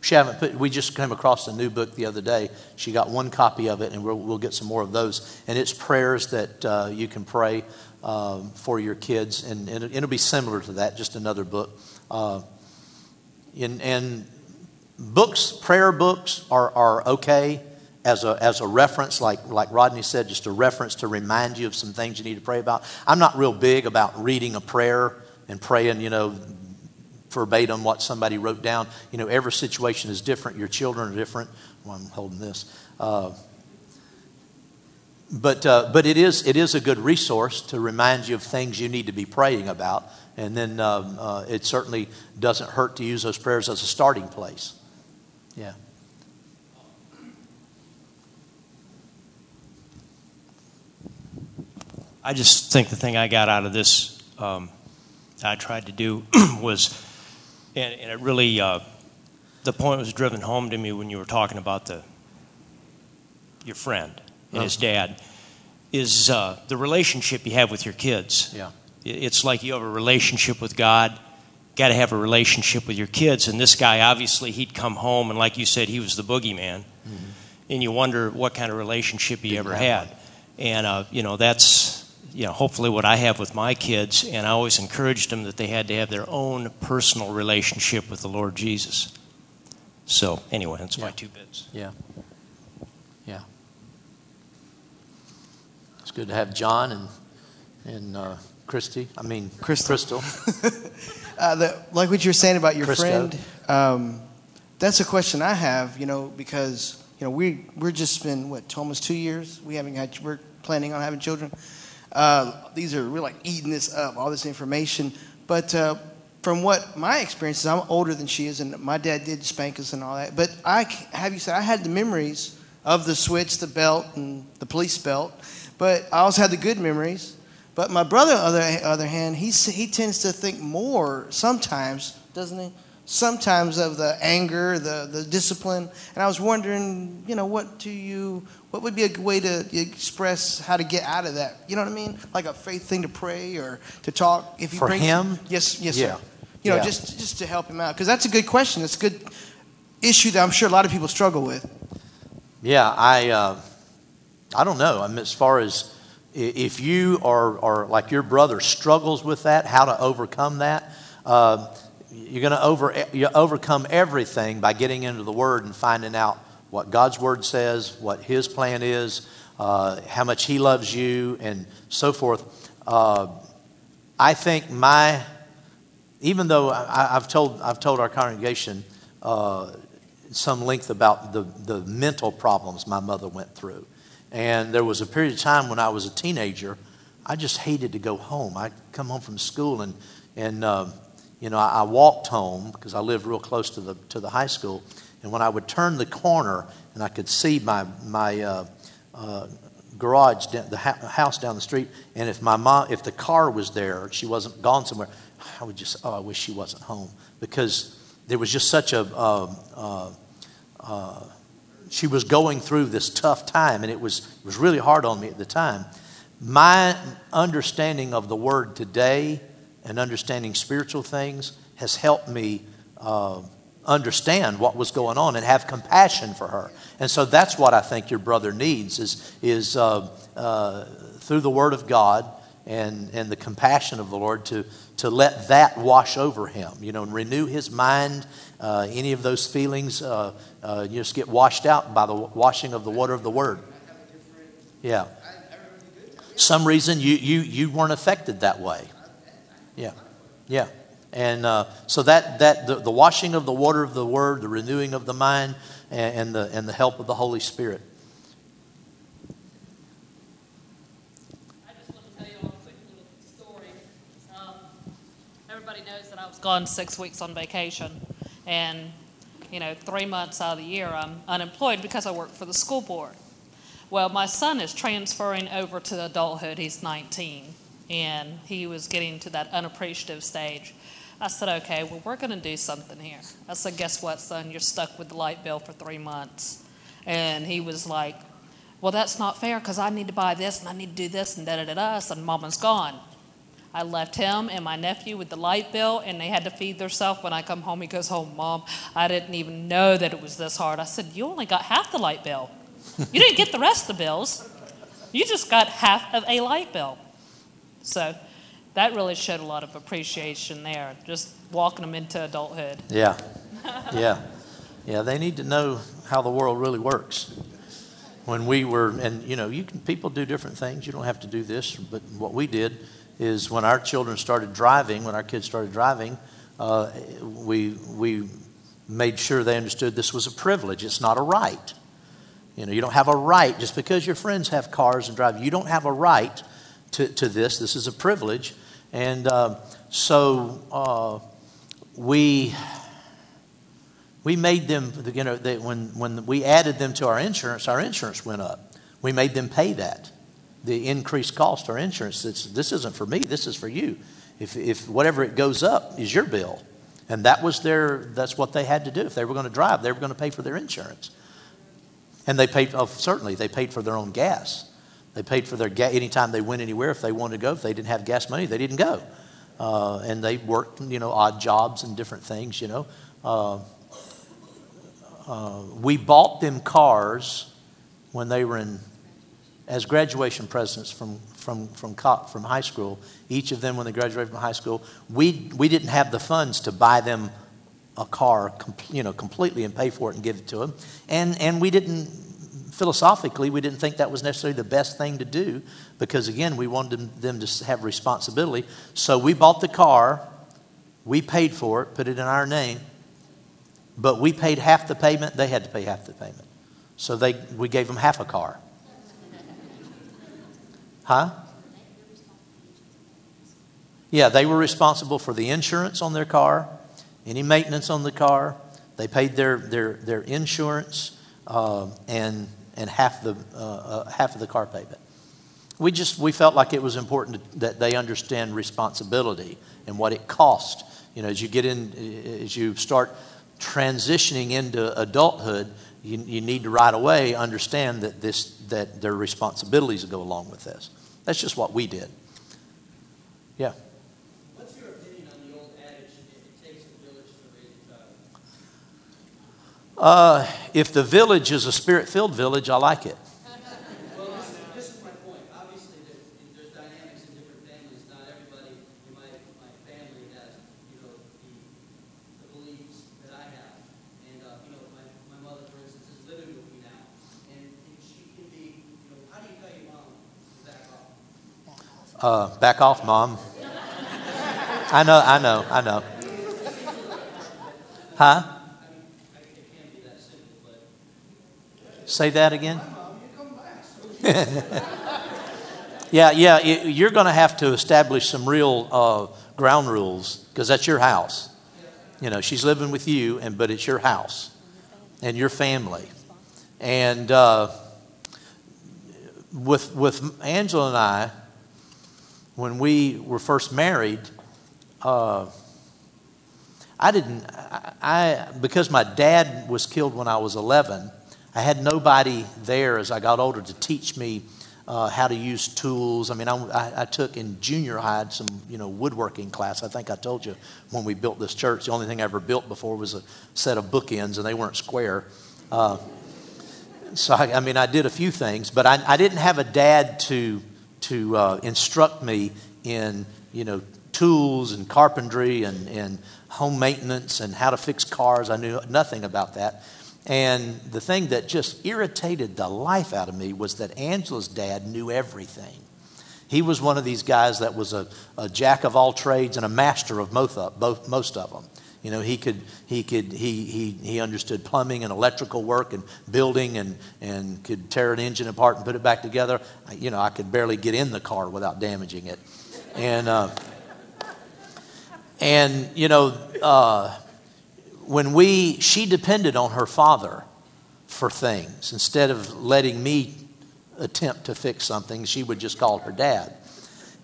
She haven't put. We just came across a new book the other day. She got one copy of it, and we'll, we'll get some more of those. And it's prayers that uh, you can pray um, for your kids, and, and it'll be similar to that, just another book. Uh, and, and books, prayer books, are are okay as a, as a reference, like, like Rodney said, just a reference to remind you of some things you need to pray about. I'm not real big about reading a prayer and praying, you know, verbatim what somebody wrote down. You know, every situation is different. Your children are different. Well, I'm holding this. Uh, but uh, but it is it is a good resource to remind you of things you need to be praying about, and then um, uh, it certainly doesn't hurt to use those prayers as a starting place. Yeah. I just think the thing I got out of this, um, I tried to do *clears throat* was, and, and it really, uh, the point was driven home to me when you were talking about the your friend and his dad, is uh, the relationship you have with your kids. Yeah. It's like you have a relationship with God. Got to have a relationship with your kids. And this guy, obviously, he'd come home, and like you said, he was the boogeyman. Mm-hmm. And you wonder what kind of relationship he Didn't ever had. And uh, you know that's you know, hopefully what I have with my kids, and I always encouraged them that they had to have their own personal relationship with the Lord Jesus. So, anyway, that's my two bits. Yeah. Yeah. It's good to have John and and uh, Christy. I mean Crystal. Crystal. *laughs* Uh, the, like what you were saying about your Crisco. friend, um, that's a question I have. You know, because you know we we're just been what almost two years. We haven't had. We're planning on having children. Uh, these are we're like eating this up, all this information. But uh, from what my experience is, I'm older than she is, and my dad did spank us and all that. But I have you said I had the memories of the switch, the belt, and the police belt. But I also had the good memories. But my brother, on the other, other hand, he, he tends to think more sometimes, doesn't he? Sometimes of the anger, the, the discipline. And I was wondering, you know, what do you, what would be a way to express how to get out of that? You know what I mean? Like a faith thing to pray or to talk. If you For bring- him? Yes, yes, Yeah. sir. You know, Yeah. just just to help him out because that's a good question. It's a good issue that I'm sure a lot of people struggle with. Yeah, I, uh, I don't know. I mean, as far as if you are, are like your brother struggles with that, how to overcome that, uh, you're going to over, you overcome everything by getting into the Word and finding out what God's Word says, what His plan is, uh, how much He loves you, and so forth. Uh, I think my, even though I, I've told I've told our congregation uh, some length about the the mental problems my mother went through, and there was a period of time when I was a teenager, I just hated to go home. I'd come home from school and and um, you know I, I walked home because I lived real close to the to the high school, and when I would turn the corner and I could see my my uh, uh, garage, the house down the street, and if my mom, if the car was there, she wasn't gone somewhere, I would just, oh, I wish she wasn't home because there was just such a, uh, uh, she was going through this tough time, and it was it was really hard on me at the time. My understanding of the word today and understanding spiritual things has helped me. Uh, understand what was going on and have compassion for her. And so that's what I think your brother needs is, is uh, uh, through the Word of God and, and the compassion of the Lord to, to let that wash over him, you know, and renew his mind. Uh, any of those feelings uh, uh, just get washed out by the washing of the water of the Word. Yeah. Some reason you, you, you weren't affected that way. Yeah. Yeah. And uh, so that, that the, the washing of the water of the word, the renewing of the mind, and, and, the, and the help of the Holy Spirit. I just want to tell you a quick little story. Everybody knows that I was gone six weeks on vacation, and you know, three months out of the year I'm unemployed because I work for the school board. Well, my son is transferring over to adulthood. He's 19, and he was getting to that unappreciative stage. I said, okay, well, we're going to do something here. I said, guess what, son? You're stuck with the light bill for three months. And he was like, Well, that's not fair because I need to buy this and I need to do this and da da da da. So Mama's gone. I left him and my nephew with the light bill, and they had to feed themselves. When I come home, he goes, "Oh, mom, I didn't even know that it was this hard." I said, "You only got half the light bill. You didn't get the rest of the bills. You just got half of a light bill." So that really showed a lot of appreciation there, just walking them into adulthood. Yeah. *laughs* Yeah. Yeah, they need to know how the world really works. When we were, and you know, you can people do different things. You don't have to do this, but what we did is when our children started driving, when our kids started driving, uh, we we made sure they understood this was a privilege. It's not a right. You know, you don't have a right just because your friends have cars and drive. You don't have a right to, to this. This is a privilege, and uh, so uh, we we made them, you know, they, when, when we added them to our insurance, our insurance went up. We made them pay that, the increased cost our insurance. It's, this isn't for me, this is for you. If, if whatever it goes up is your bill. And that was their, that's what they had to do. If they were going to drive, they were going to pay for their insurance. And they paid, oh, certainly, they paid for their own gas. They paid for their gas anytime they went anywhere. If they wanted to go, if they didn't have gas money, they didn't go. Uh, and they worked, you know, odd jobs and different things, you know. Uh, uh, we bought them cars when they were in as graduation presents from from from from high school. Each of them, when they graduated from high school, we we didn't have the funds to buy them a car, you know, completely and pay for it and give it to them, and and we didn't philosophically we didn't think that was necessarily the best thing to do because again we wanted them to have responsibility. So we bought the car, we paid for it, put it in our name, but we paid half the payment, they had to pay half the payment. So they, we gave them half a car. Huh? Yeah, they were responsible for the insurance on their car, any maintenance on the car. They paid their, their, their insurance uh, and, and half, the, uh, uh, half of the car payment. We just we felt like it was important that they understand responsibility and what it cost. You know, as you get in, as you start transitioning into adulthood, you, you need to right away understand that, this, that there are responsibilities that go along with this. That's just what we did. Yeah. What's your opinion on the old adage, it takes a village to raise a Uh, if the village is a spirit filled village, I like it. Well, this, this is my point. Obviously, there's dynamics in different families. Not everybody in my, my family has, you know, the, the beliefs that I have. And, uh, you know, my, my mother, for instance, is living with me now. And she can be, you know, how do you tell your mom to back off? Uh, back off, mom. I know, I know, I know. Huh? Say that again. *laughs* yeah, yeah, you're going to have to establish some real uh, ground rules because that's your house. You know, she's living with you, and but it's your house and your family. And uh, with with Angela and I, when we were first married, uh, I didn't. I, I because my dad was killed when I was 11. I had nobody there as I got older to teach me uh, how to use tools. I mean, I, I, took in junior high some you know woodworking class. I think I told you when we built this church, the only thing I ever built before was a set of bookends, and they weren't square. Uh, so I, I mean, I did a few things, but I, I didn't have a dad to to uh, instruct me in you know tools and carpentry and, and home maintenance and how to fix cars. I knew nothing about that. And the thing that just irritated the life out of me was that Angela's dad knew everything. He was one of these guys that was a, a jack of all trades and a master of of, both, most of them. You know, he could, he could, he, he, he understood plumbing and electrical work and building and, and could tear an engine apart and put it back together. I- You know, I could barely get in the car without damaging it. And, uh, and you know, uh, when we, she depended on her father for things. Instead of letting me attempt to fix something, she would just call her dad.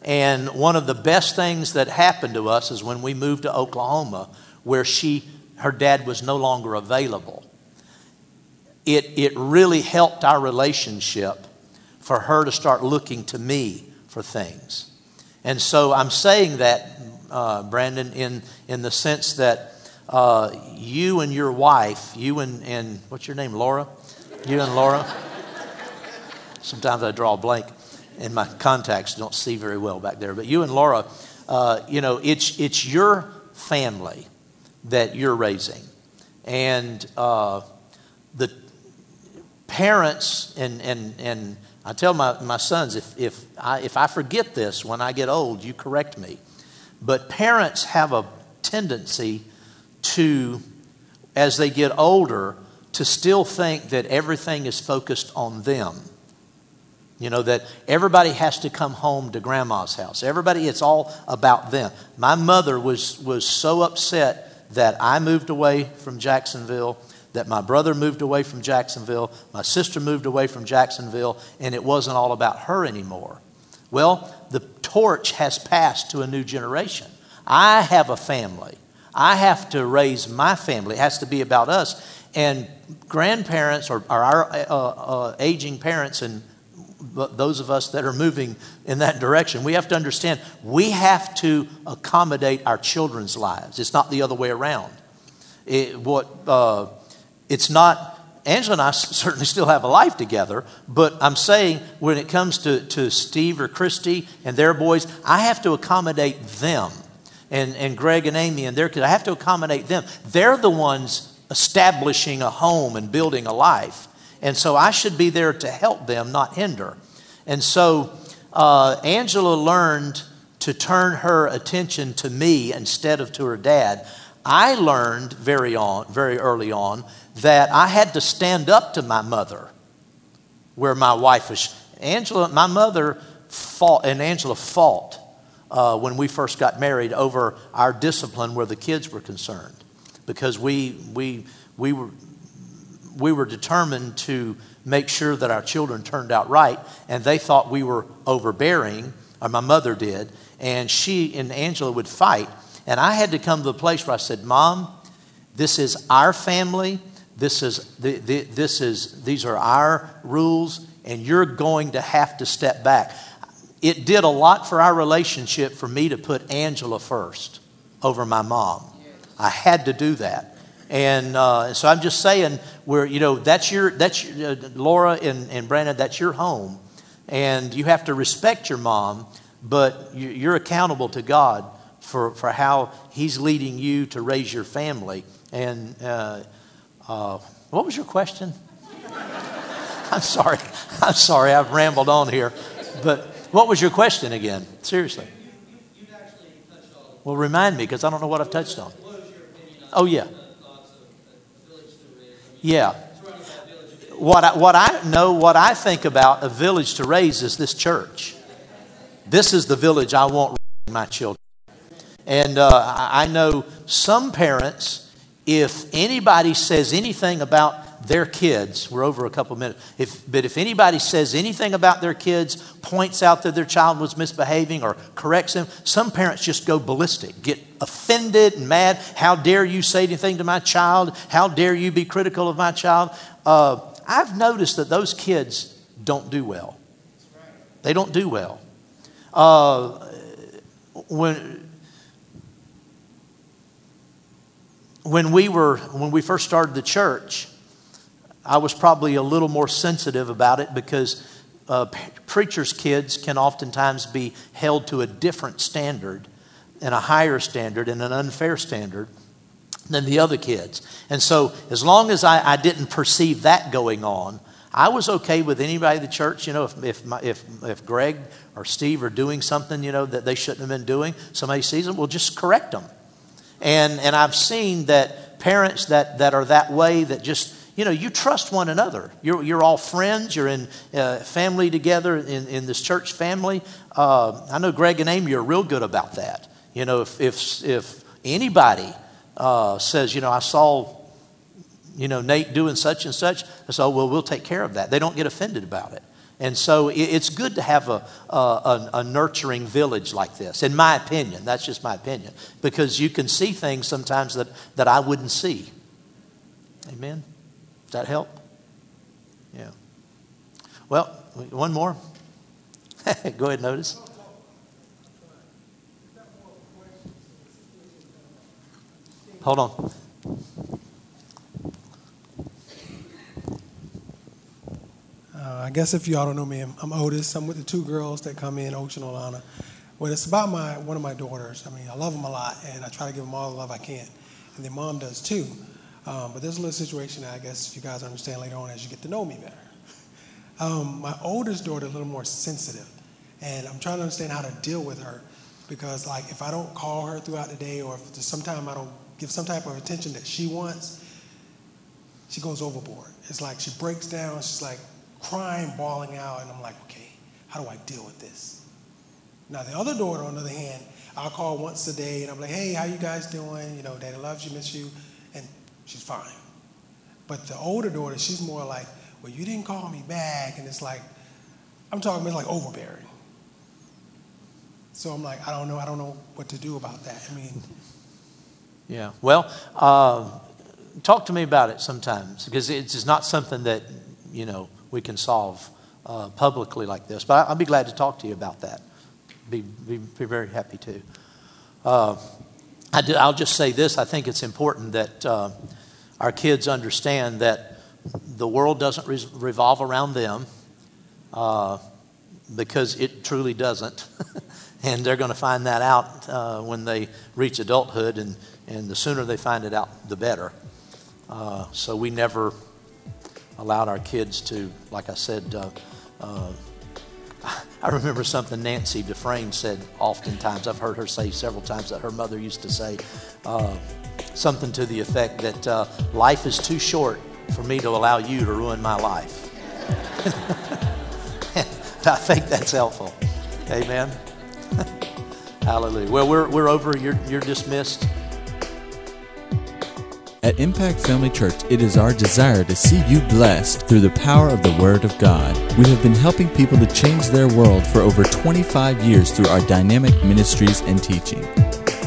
And one of the best things that happened to us is when we moved to Oklahoma, where she, her dad was no longer available. it, it really helped our relationship for her to start looking to me for things. And so I'm saying that, uh, Brandon, in, in the sense that uh, you and your wife, you and, and what's your name, Laura? You and Laura. Sometimes I draw a blank and my contacts don't see very well back there. But you and Laura, uh, you know, it's, it's your family that you're raising. And uh, the parents, and, and, and I tell my, my sons, if, if, I, if I forget this when I get old, you correct me. But parents have a tendency to, as they get older, to still think that everything is focused on them. You know, that everybody has to come home to grandma's house. Everybody, it's all about them. My mother was, was so upset that I moved away from Jacksonville, that my brother moved away from Jacksonville, my sister moved away from Jacksonville, and it wasn't all about her anymore. Well, the torch has passed to a new generation. I have a family. I have to raise my family. It has to be about us. And grandparents or, or our uh, uh, aging parents and those of us that are moving in that direction, we have to understand we have to accommodate our children's lives. It's not the other way around. It, what, uh, it's not, Angela and I *laughs* certainly still have a life together, but I'm saying when it comes to, to Steve or Christy and their boys, I have to accommodate them. And, and Greg and Amy and their kids, I have to accommodate them. They're the ones establishing a home and building a life. And so I should be there to help them, not hinder. And so uh, Angela learned to turn her attention to me instead of to her dad. I learned very on, very early on, that I had to stand up to my mother, where my wife was. Angela, my mother fought, and Angela fought uh, when we first got married over our discipline where the kids were concerned, because we we we were we were determined to make sure that our children turned out right, and they thought we were overbearing, or my mother did, and she and Angela would fight. And I had to come to the place where I said, Mom, this is our family. This is, the, the, this is, these are our rules, and you're going to have to step back. It did a lot for our relationship for me to put Angela first over my mom. I had to do that. And uh, so I'm just saying, where you know that's your that's your, uh, Laura and, and Brandon, that's your home, and you have to respect your mom, but you're accountable to God for for how He's leading you to raise your family. And uh, uh, what was your question? *laughs* I'm sorry, I'm sorry, I've rambled on here, but what was your question again? Seriously. Well, remind me because I don't know what I've touched on. Oh yeah. Yeah. What I, what I know, what I think about a village to raise is this church. This is the village I want my children. And uh, I know some parents, if anybody says anything about their kids, we're over a couple minutes, if, but if anybody says anything about their kids, points out that their child was misbehaving or corrects them, some parents just go ballistic, get offended and mad. How dare you say anything to my child? How dare you be critical of my child? Uh, I've noticed that those kids don't do well. They don't do well. Uh, when when we were when we first started the church, I was probably a little more sensitive about it because uh, preachers' kids can oftentimes be held to a different standard and a higher standard and an unfair standard than the other kids. And so, as long as I, I didn't perceive that going on, I was okay with anybody in the church. You know, if, if, my, if, if Greg or Steve are doing something, you know, that they shouldn't have been doing, somebody sees them, we'll just correct them. And, and I've seen that parents that, that are that way, that just you know, you trust one another. You're, you're all friends. You're in uh, family together in, in this church family. Uh, I know Greg and Amy are real good about that. You know, if, if, if anybody uh, says, you know, I saw, you know, Nate doing such and such, I say, oh, well, we'll take care of that. They don't get offended about it. And so it's good to have a, a, a, nurturing village like this, in my opinion. That's just my opinion. Because you can see things sometimes that, that I wouldn't see. Amen. Does that help? Yeah. Well, one more. *laughs* Go ahead, notice. Hold on. Uh, I guess if y'all don't know me, I'm, I'm Otis. I'm with the two girls that come in, Ocean and Alana. Well, it's about my one of my daughters. I mean, I love them a lot, and I try to give them all the love I can, and their mom does too. Um, but there's a little situation I guess if you guys understand later on as you get to know me better. *laughs* Um, my oldest daughter a little more sensitive, and I'm trying to understand how to deal with her because, like, if I don't call her throughout the day, or if sometime I don't give some type of attention that she wants, she goes overboard. It's like she breaks down. She's like crying, bawling out, and I'm like, okay, how do I deal with this? Now the other daughter, on the other hand, I'll call once a day, and I'm like, hey, how you guys doing? You know, Daddy loves you, miss you, and she's fine. But the older daughter, she's more like, well, you didn't call me back, and it's like, I'm talking about like overbearing. So I'm like, I don't know, I don't know what to do about that. I mean, *laughs* Yeah. Well, uh, talk to me about it sometimes because it's it's not something that you know we can solve uh, publicly like this. But I'll be glad to talk to you about that. Be be, be very happy to. Uh, I do, I'll just say this: I think it's important that uh, our kids understand that the world doesn't re- revolve around them uh, because it truly doesn't. *laughs* and they're going to find that out uh, when they reach adulthood, and, and the sooner they find it out, the better. Uh, so we never allowed our kids to, like I said, uh, uh, *laughs* I remember something Nancy Dufresne said oftentimes. I've heard her say several times that her mother used to say uh, something to the effect that uh, life is too short for me to allow you to ruin my life. *laughs* I think that's helpful. Amen. *laughs* Hallelujah. Well, we're, we're over. You're, you're dismissed. At Impact Family Church, it is our desire to see you blessed through the power of the Word of God. We have been helping people to change their world for over 25 years through our dynamic ministries and teaching.